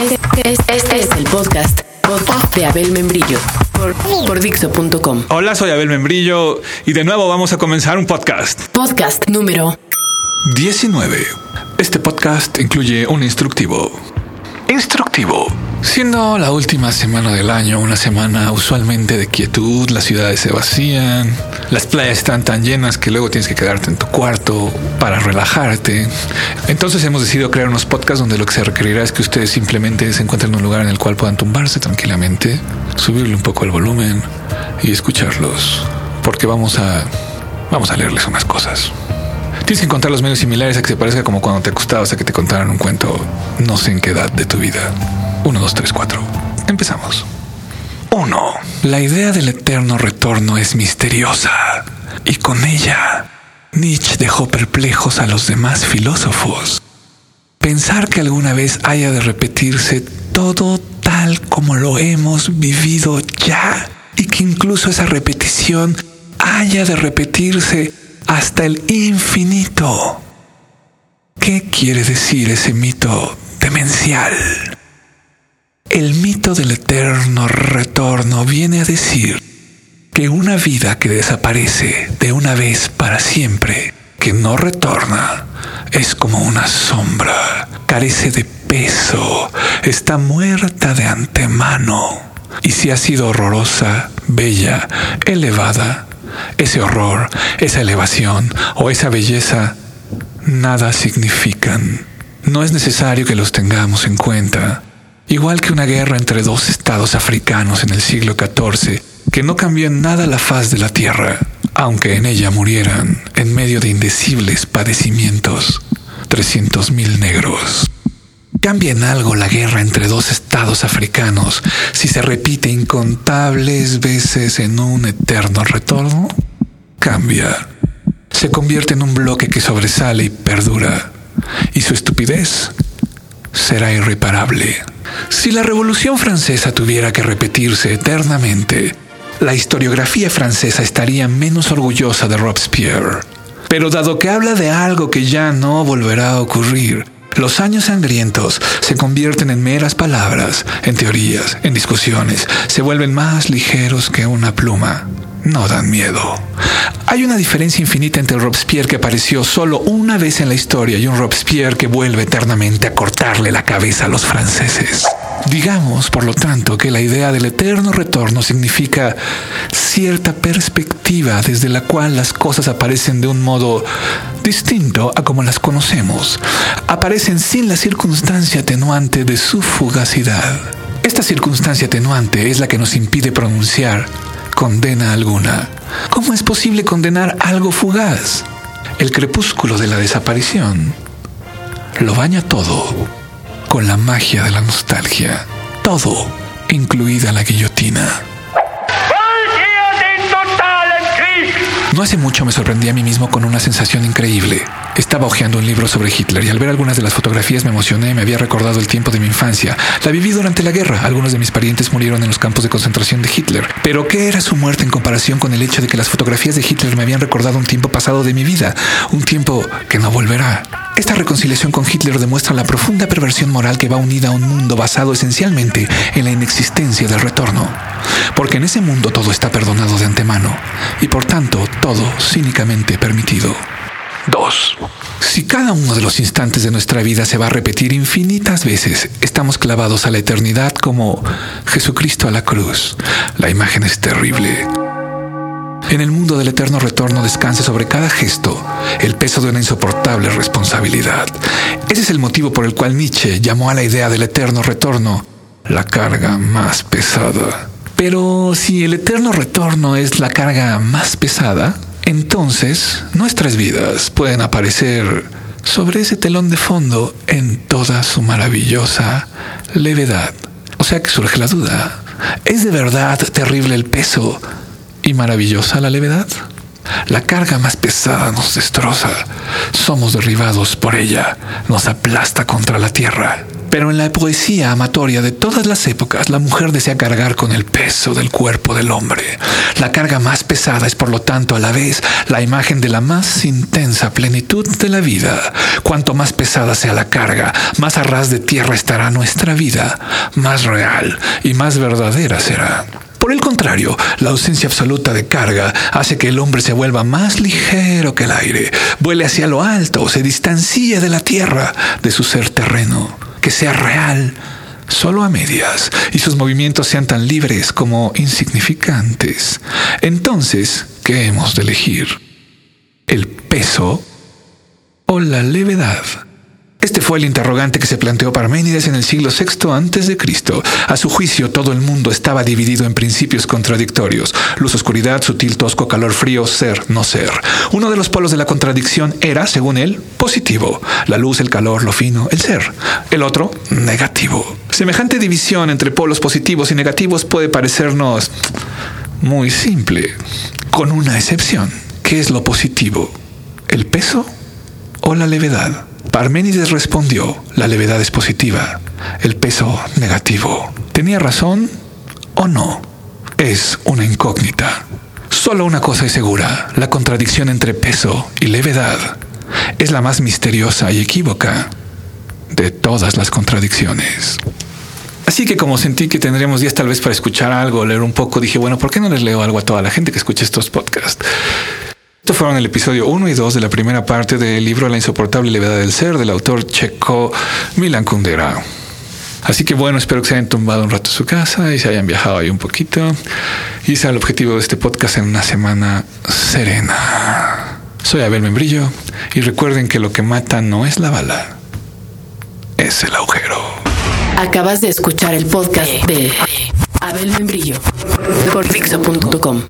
Este, este es el podcast, podcast de Abel Membrillo por, por Dixo.com. Hola, soy Abel Membrillo y de nuevo vamos a comenzar un podcast. Podcast número 19. Este podcast incluye un instructivo. Instructivo. Siendo la última semana del año una semana usualmente de quietud, las ciudades se vacían, las playas están tan llenas que luego tienes que quedarte en tu cuarto para relajarte. Entonces hemos decidido crear unos podcasts donde lo que se requerirá es que ustedes simplemente se encuentren en un lugar en el cual puedan tumbarse tranquilamente, subirle un poco el volumen y escucharlos, porque vamos a vamos a leerles unas cosas. Tienes que encontrar los medios similares a que se parezca como cuando te acostabas a que te contaran un cuento, no sé en qué edad de tu vida. 1, 2, 3, 4. Empezamos. 1. La idea del eterno retorno es misteriosa y con ella Nietzsche dejó perplejos a los demás filósofos. Pensar que alguna vez haya de repetirse todo tal como lo hemos vivido ya y que incluso esa repetición haya de repetirse hasta el infinito. ¿Qué quiere decir ese mito demencial? El mito del eterno retorno viene a decir que una vida que desaparece de una vez para siempre, que no retorna, es como una sombra, carece de peso, está muerta de antemano. Y si ha sido horrorosa, bella, elevada, ese horror, esa elevación o esa belleza, nada significan. No es necesario que los tengamos en cuenta. Igual que una guerra entre dos estados africanos en el siglo XIV, que no cambió en nada la faz de la tierra, aunque en ella murieran, en medio de indecibles padecimientos, 300.000 negros. ¿Cambia en algo la guerra entre dos estados africanos si se repite incontables veces en un eterno retorno? Cambia. Se convierte en un bloque que sobresale y perdura, y su estupidez será irreparable. Si la Revolución Francesa tuviera que repetirse eternamente, la historiografía francesa estaría menos orgullosa de Robespierre. Pero dado que habla de algo que ya no volverá a ocurrir, los años sangrientos se convierten en meras palabras, en teorías, en discusiones, se vuelven más ligeros que una pluma. No dan miedo. Hay una diferencia infinita entre el Robespierre que apareció solo una vez en la historia y un Robespierre que vuelve eternamente a cortarle la cabeza a los franceses. Digamos, por lo tanto, que la idea del eterno retorno significa cierta perspectiva desde la cual las cosas aparecen de un modo distinto a como las conocemos. Aparecen sin la circunstancia atenuante de su fugacidad. Esta circunstancia atenuante es la que nos impide pronunciar condena alguna. ¿Cómo es posible condenar algo fugaz? El crepúsculo de la desaparición lo baña todo con la magia de la nostalgia. Todo, incluida la guillotina. No hace mucho me sorprendí a mí mismo con una sensación increíble. Estaba hojeando un libro sobre Hitler y al ver algunas de las fotografías me emocioné, me había recordado el tiempo de mi infancia. La viví durante la guerra. Algunos de mis parientes murieron en los campos de concentración de Hitler. Pero ¿qué era su muerte en comparación con el hecho de que las fotografías de Hitler me habían recordado un tiempo pasado de mi vida? Un tiempo que no volverá. Esta reconciliación con Hitler demuestra la profunda perversión moral que va unida a un mundo basado esencialmente en la inexistencia del retorno. Porque en ese mundo todo está perdonado de antemano y por tanto todo cínicamente permitido. 2. Si cada uno de los instantes de nuestra vida se va a repetir infinitas veces, estamos clavados a la eternidad como Jesucristo a la cruz. La imagen es terrible. En el mundo del eterno retorno descansa sobre cada gesto el peso de una insoportable responsabilidad. Ese es el motivo por el cual Nietzsche llamó a la idea del eterno retorno la carga más pesada. Pero si el eterno retorno es la carga más pesada, entonces nuestras vidas pueden aparecer sobre ese telón de fondo en toda su maravillosa levedad. O sea que surge la duda. ¿Es de verdad terrible el peso y maravillosa la levedad? La carga más pesada nos destroza. Somos derribados por ella. Nos aplasta contra la tierra. Pero en la poesía amatoria de todas las épocas, la mujer desea cargar con el peso del cuerpo del hombre. La carga más pesada es por lo tanto a la vez la imagen de la más intensa plenitud de la vida. Cuanto más pesada sea la carga, más a ras de tierra estará nuestra vida, más real y más verdadera será. Por el contrario, la ausencia absoluta de carga hace que el hombre se vuelva más ligero que el aire, vuele hacia lo alto, se distancie de la tierra, de su ser terreno, que sea real, solo a medias, y sus movimientos sean tan libres como insignificantes. Entonces, ¿qué hemos de elegir? ¿El peso o la levedad? Este fue el interrogante que se planteó Parménides en el siglo VI Cristo. A su juicio, todo el mundo estaba dividido en principios contradictorios: luz, oscuridad, sutil, tosco, calor, frío, ser, no ser. Uno de los polos de la contradicción era, según él, positivo: la luz, el calor, lo fino, el ser. El otro, negativo. Semejante división entre polos positivos y negativos puede parecernos muy simple, con una excepción. ¿Qué es lo positivo? ¿El peso o la levedad? Parménides respondió, la levedad es positiva, el peso negativo. ¿Tenía razón o no? Es una incógnita. Solo una cosa es segura, la contradicción entre peso y levedad es la más misteriosa y equívoca de todas las contradicciones. Así que como sentí que tendríamos días tal vez para escuchar algo, leer un poco, dije, bueno, ¿por qué no les leo algo a toda la gente que escucha estos podcasts? Estos fueron el episodio 1 y 2 de la primera parte del libro La insoportable levedad del ser del autor checo Milan Kundera. Así que bueno, espero que se hayan tumbado un rato en su casa y se hayan viajado ahí un poquito. Y es el objetivo de este podcast en una semana serena. Soy Abel Membrillo y recuerden que lo que mata no es la bala, es el agujero. Acabas de escuchar el podcast de Abel Membrillo por Dixo.com.